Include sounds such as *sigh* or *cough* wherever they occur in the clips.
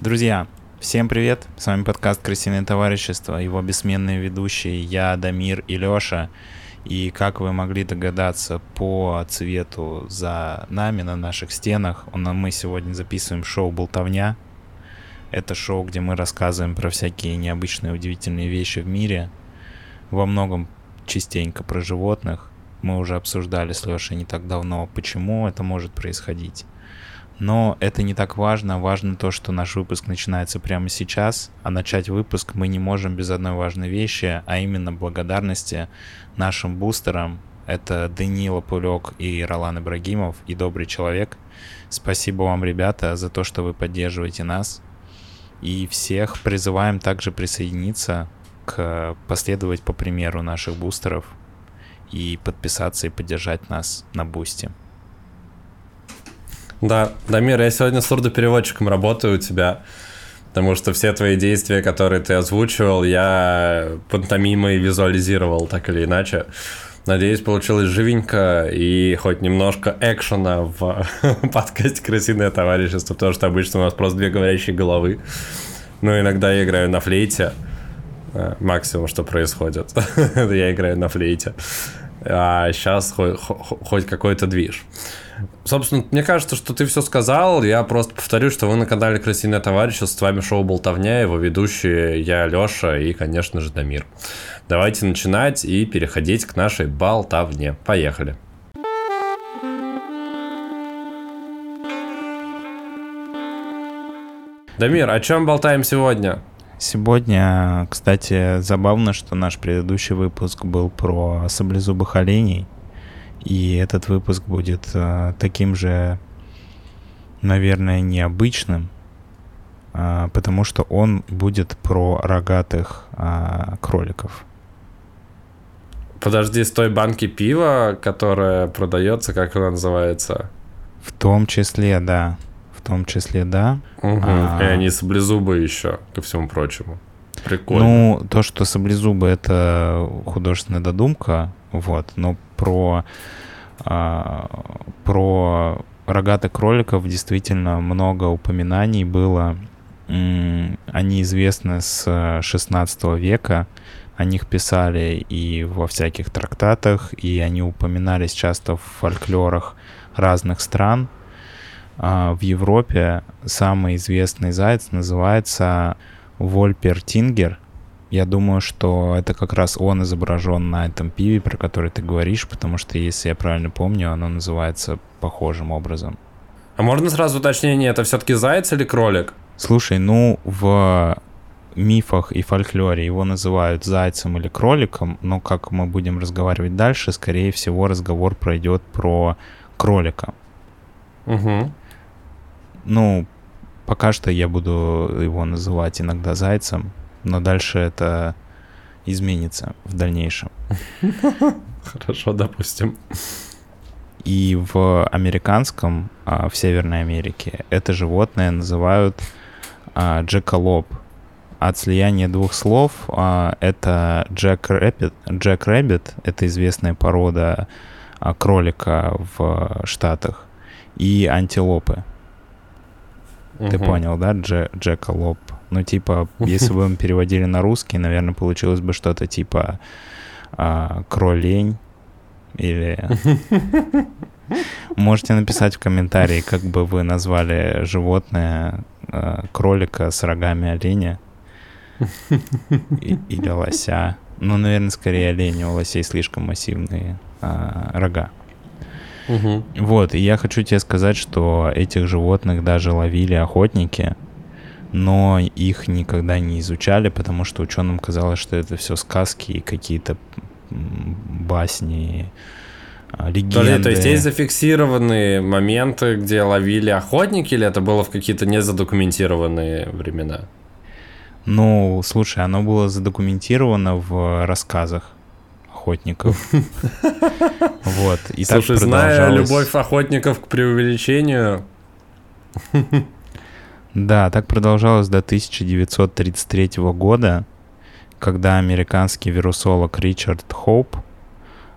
Друзья, всем привет! С вами подкаст «Крысиное товарищество», его бессменные ведущие я, Дамир и Лёша. И как вы могли догадаться по цвету за нами на наших стенах, мы сегодня записываем шоу «Болтовня». Это шоу, где мы рассказываем про всякие необычные, удивительные вещи в мире. Во многом частенько про животных. Мы уже обсуждали с Лешей не так давно, почему это может происходить. Но это не так важно. Важно то, что наш выпуск начинается прямо сейчас, а начать выпуск мы не можем без одной важной вещи, а именно благодарности нашим бустерам. Это Данила Пулек и Ролан Ибрагимов и Добрый Человек. Спасибо вам, ребята, за то, что вы поддерживаете нас. И всех призываем также присоединиться к последовать по примеру наших бустеров и подписаться и поддержать нас на бусте. Да, Дамир, я сегодня сурдопереводчиком работаю у тебя, потому что все твои действия, которые ты озвучивал, я пантомимой визуализировал так или иначе. Надеюсь, получилось живенько и хоть немножко экшена в *laughs* подкасте «Крысиное товарищество», потому что обычно у нас просто две говорящие головы. Но иногда я играю на флейте. Э, максимум, что происходит. *laughs* я играю на флейте. А сейчас хоть какой-то движ. Собственно, мне кажется, что ты все сказал. Я просто повторю, что вы на канале Красивое товарищество. С вами шоу Болтовня, его ведущие я, Леша и, конечно же, Дамир. Давайте начинать и переходить к нашей болтовне. Поехали. Дамир, о чем болтаем сегодня? Сегодня, кстати, забавно, что наш предыдущий выпуск был про саблезубых оленей. И этот выпуск будет а, таким же, наверное, необычным, а, потому что он будет про рогатых а, кроликов. Подожди, с той банки пива, которая продается, как она называется? В том числе, да. В том числе, да. Угу. А... И они саблезубы еще, ко всему прочему. Прикольно. Ну, то, что саблезубы — это художественная додумка, вот, но про, а, про рогатых кроликов действительно много упоминаний было. Они известны с 16 века, о них писали и во всяких трактатах, и они упоминались часто в фольклорах разных стран. А, в Европе самый известный заяц называется Вольпертингер — я думаю, что это как раз он изображен на этом пиве, про который ты говоришь, потому что, если я правильно помню, оно называется похожим образом. А можно сразу уточнение, это все-таки заяц или кролик? Слушай, ну в мифах и фольклоре его называют зайцем или кроликом, но как мы будем разговаривать дальше, скорее всего разговор пройдет про кролика. Угу. Ну, пока что я буду его называть иногда зайцем, но дальше это изменится в дальнейшем. Хорошо, допустим. И в американском, а, в Северной Америке, это животное называют а, jackalope. От слияния двух слов а, это jack rabbit. Jack rabbit — это известная порода кролика в Штатах. И антилопы. Ты понял, да? Jackalope. Ну, типа, если бы *laughs* мы переводили на русский, наверное, получилось бы что-то типа а, кролень или... *laughs* Можете написать в комментарии, как бы вы назвали животное а, кролика с рогами оленя и, или лося. Ну, наверное, скорее оленя, у лосей слишком массивные а, рога. Угу. Вот, и я хочу тебе сказать, что этих животных даже ловили охотники, но их никогда не изучали, потому что ученым казалось, что это все сказки и какие-то басни, легенды. То, ли, то есть есть зафиксированные моменты, где ловили охотники, или это было в какие-то незадокументированные времена? Ну, слушай, оно было задокументировано в рассказах охотников. *laughs* Вот. И Слушай, зная любовь охотников к преувеличению, *laughs* да, так продолжалось до 1933 года, когда американский вирусолог Ричард Хоуп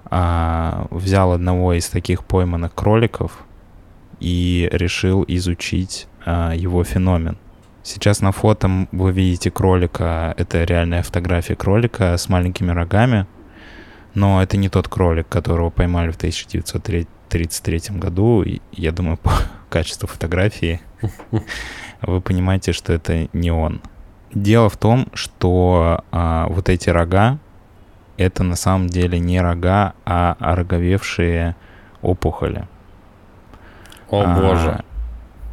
а, взял одного из таких пойманных кроликов и решил изучить а, его феномен. Сейчас на фото вы видите кролика, это реальная фотография кролика с маленькими рогами, но это не тот кролик, которого поймали в 1933 году. Я думаю, по *laughs* качеству фотографии *laughs* вы понимаете, что это не он. Дело в том, что а, вот эти рога, это на самом деле не рога, а ороговевшие опухоли. О а, боже.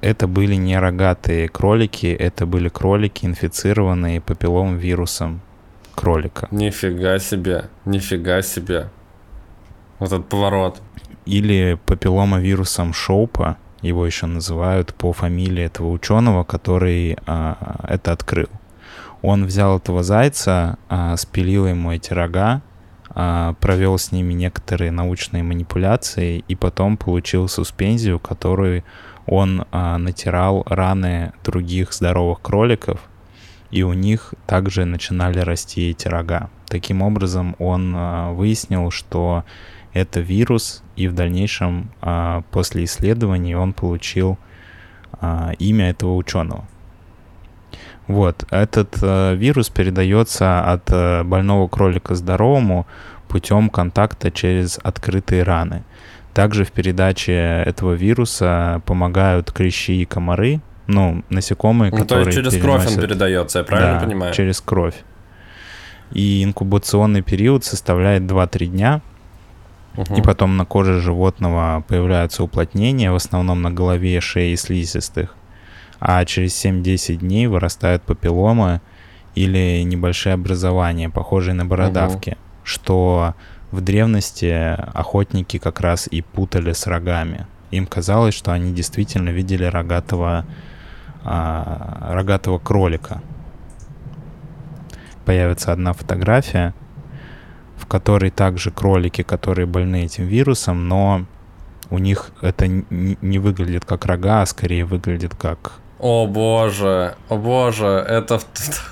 Это были не рогатые кролики, это были кролики, инфицированные папиллом вирусом кролика. Нифига себе, нифига себе. Вот этот поворот. Или папиллома вирусом Шоупа, его еще называют по фамилии этого ученого, который а, это открыл. Он взял этого зайца, а, спилил ему эти рога, а, провел с ними некоторые научные манипуляции и потом получил суспензию, которую он а, натирал раны других здоровых кроликов, и у них также начинали расти эти рога. Таким образом, он а, выяснил, что это вирус, и в дальнейшем а, после исследований он получил а, имя этого ученого. Вот, этот э, вирус передается от э, больного кролика здоровому путем контакта через открытые раны. Также в передаче этого вируса помогают клещи и комары, ну, насекомые, ну, которые то есть через переносят... кровь он передается, я правильно да, понимаю? через кровь. И инкубационный период составляет 2-3 дня, угу. и потом на коже животного появляются уплотнения, в основном на голове, шее и слизистых, а через 7-10 дней вырастают папилломы или небольшие образования, похожие на бородавки, угу. что в древности охотники как раз и путали с рогами. Им казалось, что они действительно видели рогатого, а, рогатого кролика. Появится одна фотография, в которой также кролики, которые больны этим вирусом, но у них это не выглядит как рога, а скорее выглядит как... О боже, о боже, это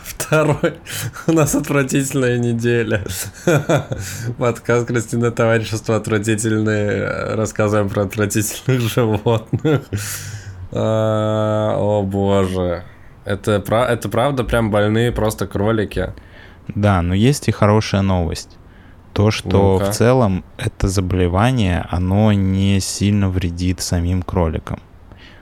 второй. У нас отвратительная неделя. *laughs* Подкаст Кристина Товарищество отвратительные. Рассказываем про отвратительных животных. А, о боже. Это, это правда прям больные просто кролики. Да, но есть и хорошая новость. То, что ну в целом это заболевание, оно не сильно вредит самим кроликам.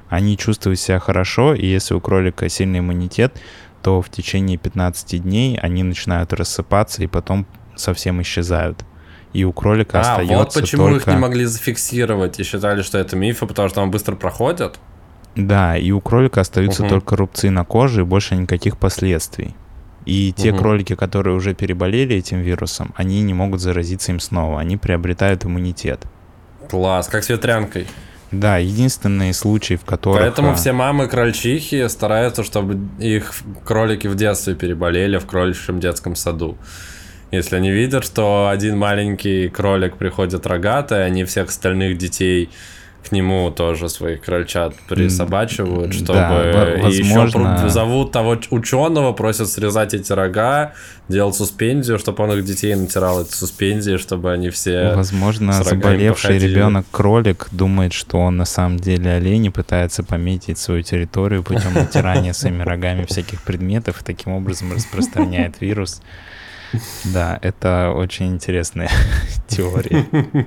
Они чувствуют себя хорошо, и если у кролика сильный иммунитет, то в течение 15 дней они начинают рассыпаться и потом совсем исчезают. И у кролика а, остается вот почему только... их не могли зафиксировать и считали, что это мифы, потому что там быстро проходят. Да, и у кролика остаются угу. только рубцы на коже и больше никаких последствий. И те угу. кролики, которые уже переболели этим вирусом, они не могут заразиться им снова, они приобретают иммунитет. Класс, как с ветрянкой. Да, единственные случаи, в которых... Поэтому все мамы крольчихи стараются, чтобы их кролики в детстве переболели в кроличьем детском саду. Если они видят, что один маленький кролик приходит рогатый, они всех остальных детей к нему тоже своих крольчат присобачивают, чтобы да, и еще зовут того ученого, просят срезать эти рога, делать суспензию, чтобы он их детей натирал эти суспензии, чтобы они все. Возможно, заболевший ребенок кролик думает, что он на самом деле олень и пытается пометить свою территорию путем *laughs* натирания своими рогами всяких предметов и таким образом распространяет вирус. Да, это очень интересная *laughs* теория. *laughs*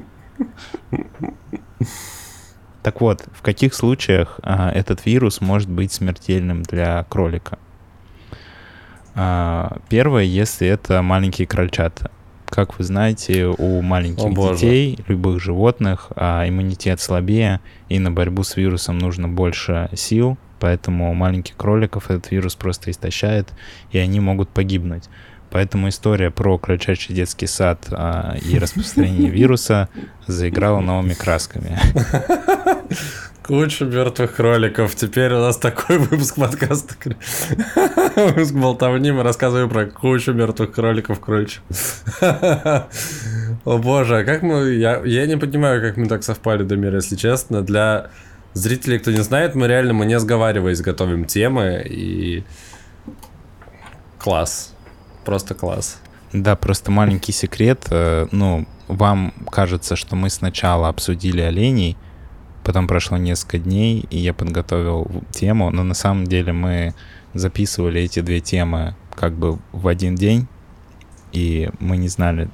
Так вот, в каких случаях а, этот вирус может быть смертельным для кролика? А, первое, если это маленькие крольчата. Как вы знаете, у маленьких О, детей, любых животных, а, иммунитет слабее, и на борьбу с вирусом нужно больше сил, поэтому у маленьких кроликов этот вирус просто истощает, и они могут погибнуть. Поэтому история про крольчачий детский сад а, и распространение вируса заиграла новыми красками. Куча мертвых кроликов. Теперь у нас такой выпуск подкаста. Выпуск болтовни. Мы рассказываем про кучу мертвых кроликов крольчих. О боже, а как мы... Я, я не понимаю, как мы так совпали, Дамир, если честно. Для зрителей, кто не знает, мы реально, мы не сговариваясь, готовим темы. И... Класс. Просто класс. Да, просто маленький секрет. Э, ну, вам кажется, что мы сначала обсудили оленей, Потом прошло несколько дней, и я подготовил тему, но на самом деле мы записывали эти две темы как бы в один день, и мы не знали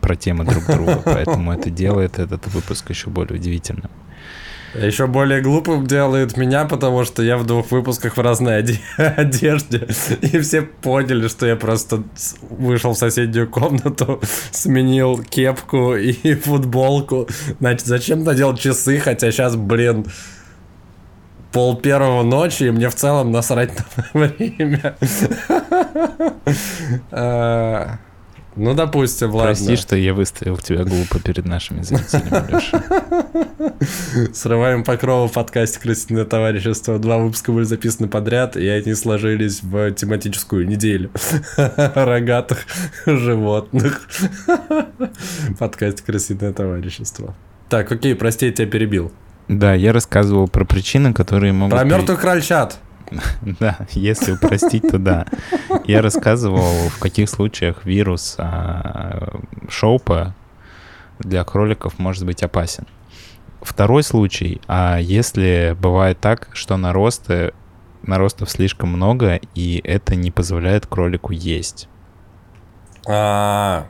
про темы друг друга, *laughs* поэтому это делает этот выпуск еще более удивительным. Еще более глупым делает меня, потому что я в двух выпусках в разной *laughs* одежде. И все поняли, что я просто вышел в соседнюю комнату, *laughs* сменил кепку и *laughs* футболку. Значит, зачем надел часы, хотя сейчас, блин, пол первого ночи, и мне в целом насрать на время. Ну, допустим, ладно. Прости, что я выставил тебя глупо перед нашими зрителями, Леша. Срываем покровы в подкасте «Крысиное товарищество». Два выпуска были записаны подряд, и они сложились в тематическую неделю *laughs* рогатых животных. *laughs* Подкаст «Крысиное товарищество». Так, окей, прости, я тебя перебил. Да, я рассказывал про причины, которые могут... Про мертвых крольчат. *laughs* Да, если упростить, то да. Я рассказывал, в каких случаях вирус а, шоупа для кроликов может быть опасен. Второй случай, а если бывает так, что наросты, наростов слишком много, и это не позволяет кролику есть. А,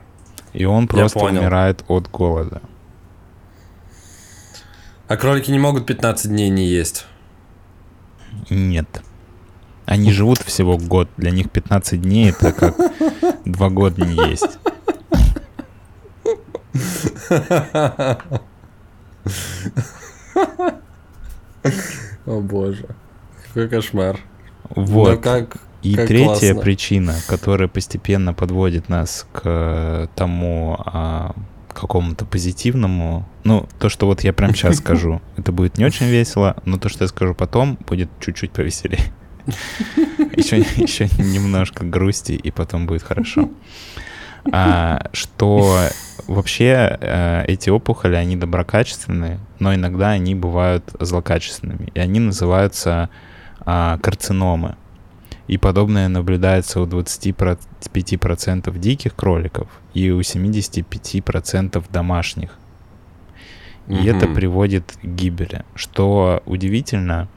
и он просто умирает от голода. А кролики не могут 15 дней не есть? Нет. Они живут всего год. Для них 15 дней это как два года не есть. О боже. Какой кошмар. Вот. как, и как третья классно. причина, которая постепенно подводит нас к тому а, какому-то позитивному. Ну, то, что вот я прямо сейчас *laughs* скажу, это будет не очень весело, но то, что я скажу потом, будет чуть-чуть повеселее. Еще, еще немножко грусти, и потом будет хорошо. А, что вообще а, эти опухоли, они доброкачественные, но иногда они бывают злокачественными, и они называются а, карциномы. И подобное наблюдается у 25% диких кроликов и у 75% домашних. И mm-hmm. это приводит к гибели. Что удивительно,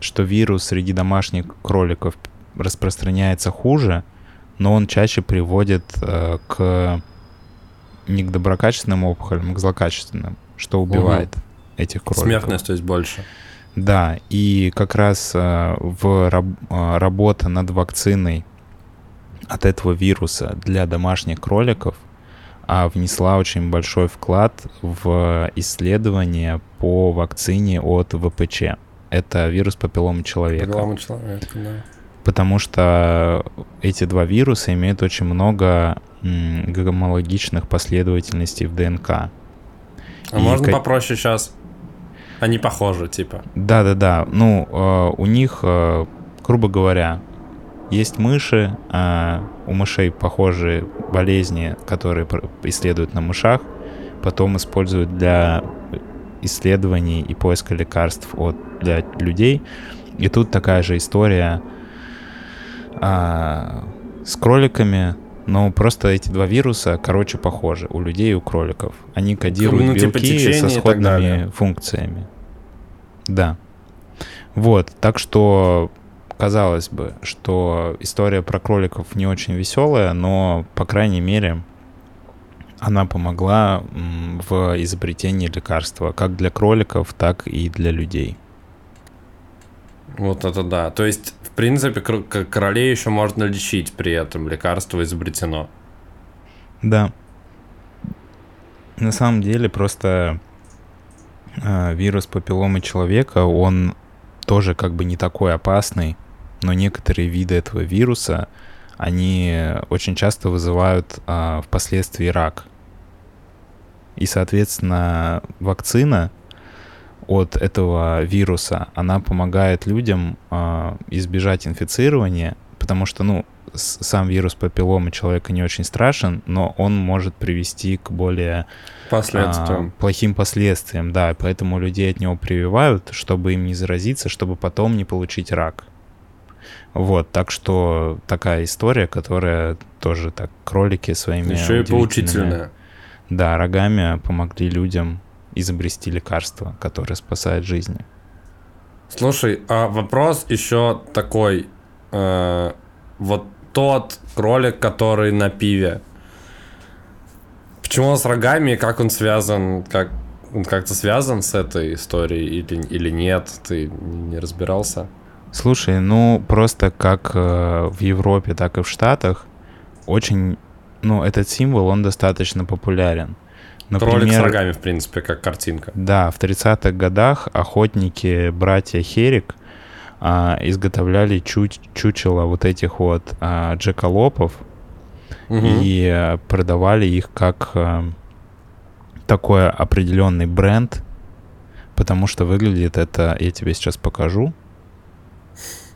что вирус среди домашних кроликов распространяется хуже, но он чаще приводит э, к не к доброкачественным опухолям, а к злокачественным, что убивает угу. этих кроликов. Смертность, то есть больше. Да, и как раз э, в раб, э, работа над вакциной от этого вируса для домашних кроликов а внесла очень большой вклад в исследование по вакцине от ВПЧ. Это вирус папилломы человека. Папиллома человека, да. Потому что эти два вируса имеют очень много гомологичных последовательностей в ДНК. А И можно как... попроще сейчас? Они похожи, типа. Да-да-да. Ну, э, у них, э, грубо говоря, есть мыши, э, у мышей похожие болезни, которые исследуют на мышах, потом используют для исследований и поиска лекарств от, для людей. И тут такая же история а, с кроликами, но просто эти два вируса, короче, похожи у людей и у кроликов. Они кодируют ну, типа белки со сходными функциями. Да. Вот, так что казалось бы, что история про кроликов не очень веселая, но, по крайней мере, она помогла в изобретении лекарства как для кроликов, так и для людей. Вот это да. То есть, в принципе, королей еще можно лечить при этом. Лекарство изобретено. Да. На самом деле, просто э, вирус папилломы человека, он тоже как бы не такой опасный, но некоторые виды этого вируса, они очень часто вызывают э, впоследствии рак. И, соответственно, вакцина от этого вируса, она помогает людям э, избежать инфицирования, потому что, ну, сам вирус папилломы человека не очень страшен, но он может привести к более последствиям. А, плохим последствиям, да, поэтому людей от него прививают, чтобы им не заразиться, чтобы потом не получить рак. Вот, так что такая история, которая тоже так кролики своими еще и поучительная. Да, рогами помогли людям изобрести лекарство, которое спасает жизни. Слушай, а вопрос еще такой. Э, вот тот кролик, который на пиве, почему он с рогами как он связан, как он как-то связан с этой историей или, или нет? Ты не разбирался? Слушай, ну просто как э, в Европе, так и в Штатах очень, ну этот символ, он достаточно популярен. Например, Кролик с рогами, в принципе, как картинка. Да, в 30-х годах охотники, братья Херик, а, изготовляли чу чучело вот этих вот а, джеколопов угу. и а, продавали их как а, такой определенный бренд, потому что выглядит это, я тебе сейчас покажу.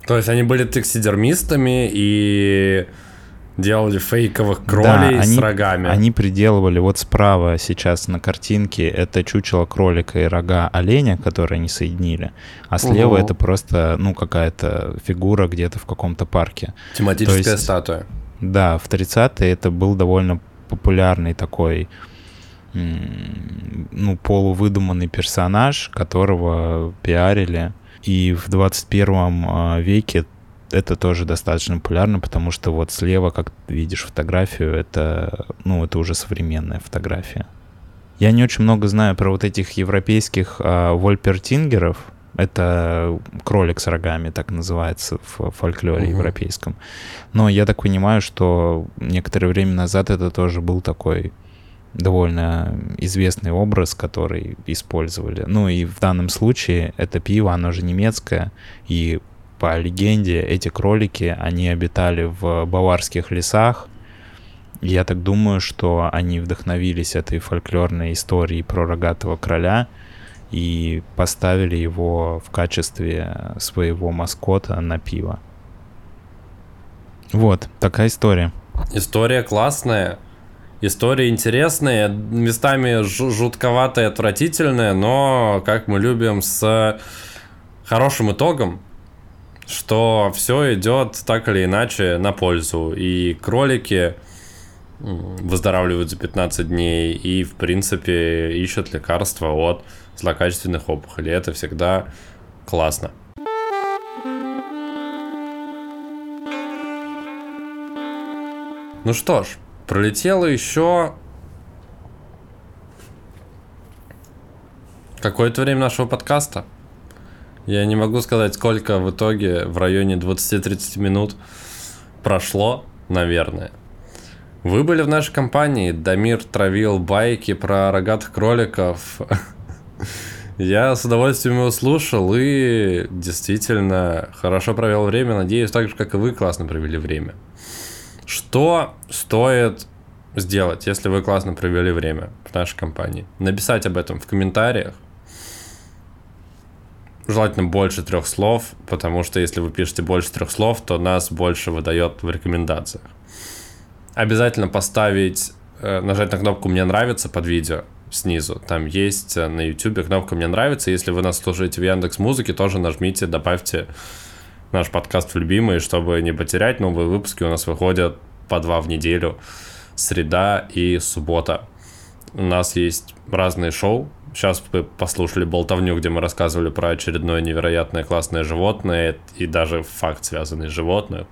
То есть они были таксидермистами и делали фейковых кролей да, они, с рогами. Они приделывали вот справа сейчас на картинке это чучело кролика и рога оленя, которые они соединили, а слева Ого. это просто ну какая-то фигура где-то в каком-то парке. Тематическая есть, статуя. Да, в 30-е это был довольно популярный такой ну, полувыдуманный персонаж, которого пиарили. И в 21 а, веке это тоже достаточно популярно, потому что вот слева, как ты видишь фотографию, это, ну, это уже современная фотография. Я не очень много знаю про вот этих европейских а, вольпертингеров. Это кролик с рогами, так называется в фольклоре угу. европейском. Но я так понимаю, что некоторое время назад это тоже был такой довольно известный образ, который использовали. Ну и в данном случае это пиво, оно же немецкое, и по легенде, эти кролики, они обитали в баварских лесах. Я так думаю, что они вдохновились этой фольклорной историей про рогатого короля и поставили его в качестве своего маскота на пиво. Вот, такая история. История классная, история интересная, местами жутковатая, отвратительная, но, как мы любим, с хорошим итогом что все идет так или иначе на пользу. И кролики выздоравливают за 15 дней и, в принципе, ищут лекарства от злокачественных опухолей. Это всегда классно. Ну что ж, пролетело еще какое-то время нашего подкаста. Я не могу сказать, сколько в итоге в районе 20-30 минут прошло, наверное. Вы были в нашей компании, Дамир травил байки про рогатых кроликов. *laughs* Я с удовольствием его слушал и действительно хорошо провел время. Надеюсь, так же, как и вы, классно провели время. Что стоит сделать, если вы классно провели время в нашей компании? Написать об этом в комментариях желательно больше трех слов, потому что если вы пишете больше трех слов, то нас больше выдает в рекомендациях. Обязательно поставить, э, нажать на кнопку «Мне нравится» под видео снизу. Там есть э, на YouTube кнопка «Мне нравится». Если вы нас слушаете в Яндекс Музыке, тоже нажмите, добавьте наш подкаст в любимые, чтобы не потерять. Новые выпуски у нас выходят по два в неделю. Среда и суббота. У нас есть разные шоу, Сейчас вы послушали болтовню, где мы рассказывали про очередное невероятное классное животное и даже факт, связанный с животным.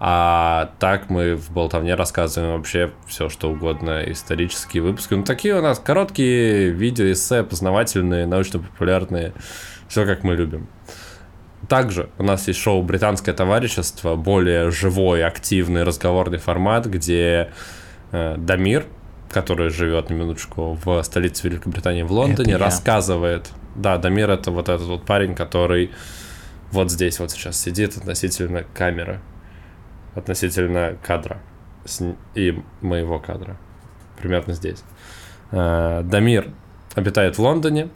А так мы в болтовне рассказываем вообще все, что угодно, исторические выпуски. Ну, такие у нас короткие видео, эссе, познавательные, научно-популярные. Все, как мы любим. Также у нас есть шоу «Британское товарищество», более живой, активный разговорный формат, где э, Дамир, который живет, на минуточку, в столице Великобритании, в Лондоне, это рассказывает. Да, Дамир это вот этот вот парень, который вот здесь вот сейчас сидит относительно камеры, относительно кадра и моего кадра. Примерно здесь. Э, Дамир обитает в Лондоне,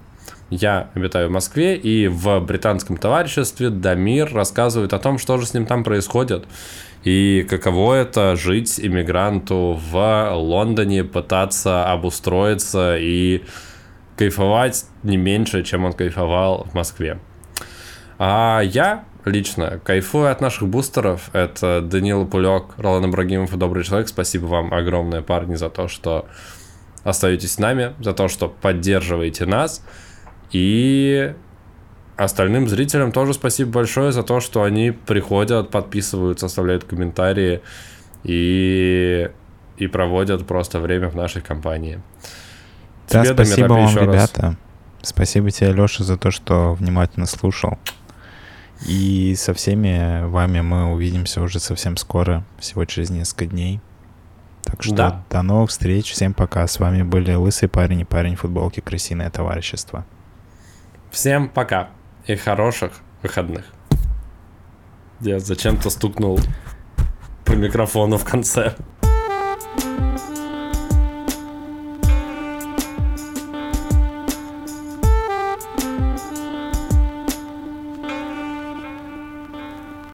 я обитаю в Москве, и в британском товариществе Дамир рассказывает о том, что же с ним там происходит. И каково это жить иммигранту в Лондоне, пытаться обустроиться и кайфовать не меньше, чем он кайфовал в Москве. А я лично кайфую от наших бустеров. Это Данила Пулек, Ролан Ибрагимов и Добрый человек. Спасибо вам огромное, парни, за то, что остаетесь с нами, за то, что поддерживаете нас. И остальным зрителям тоже спасибо большое за то, что они приходят, подписываются, оставляют комментарии и, и проводят просто время в нашей компании. Да, тебе, спасибо Дамир, вам, ребята. Раз. Спасибо тебе, Леша, за то, что внимательно слушал. И со всеми вами мы увидимся уже совсем скоро, всего через несколько дней. Так что да. до новых встреч. Всем пока. С вами были Лысый парень и парень в футболке Крысиное товарищество. Всем пока и хороших выходных. Я зачем-то стукнул по микрофону в конце.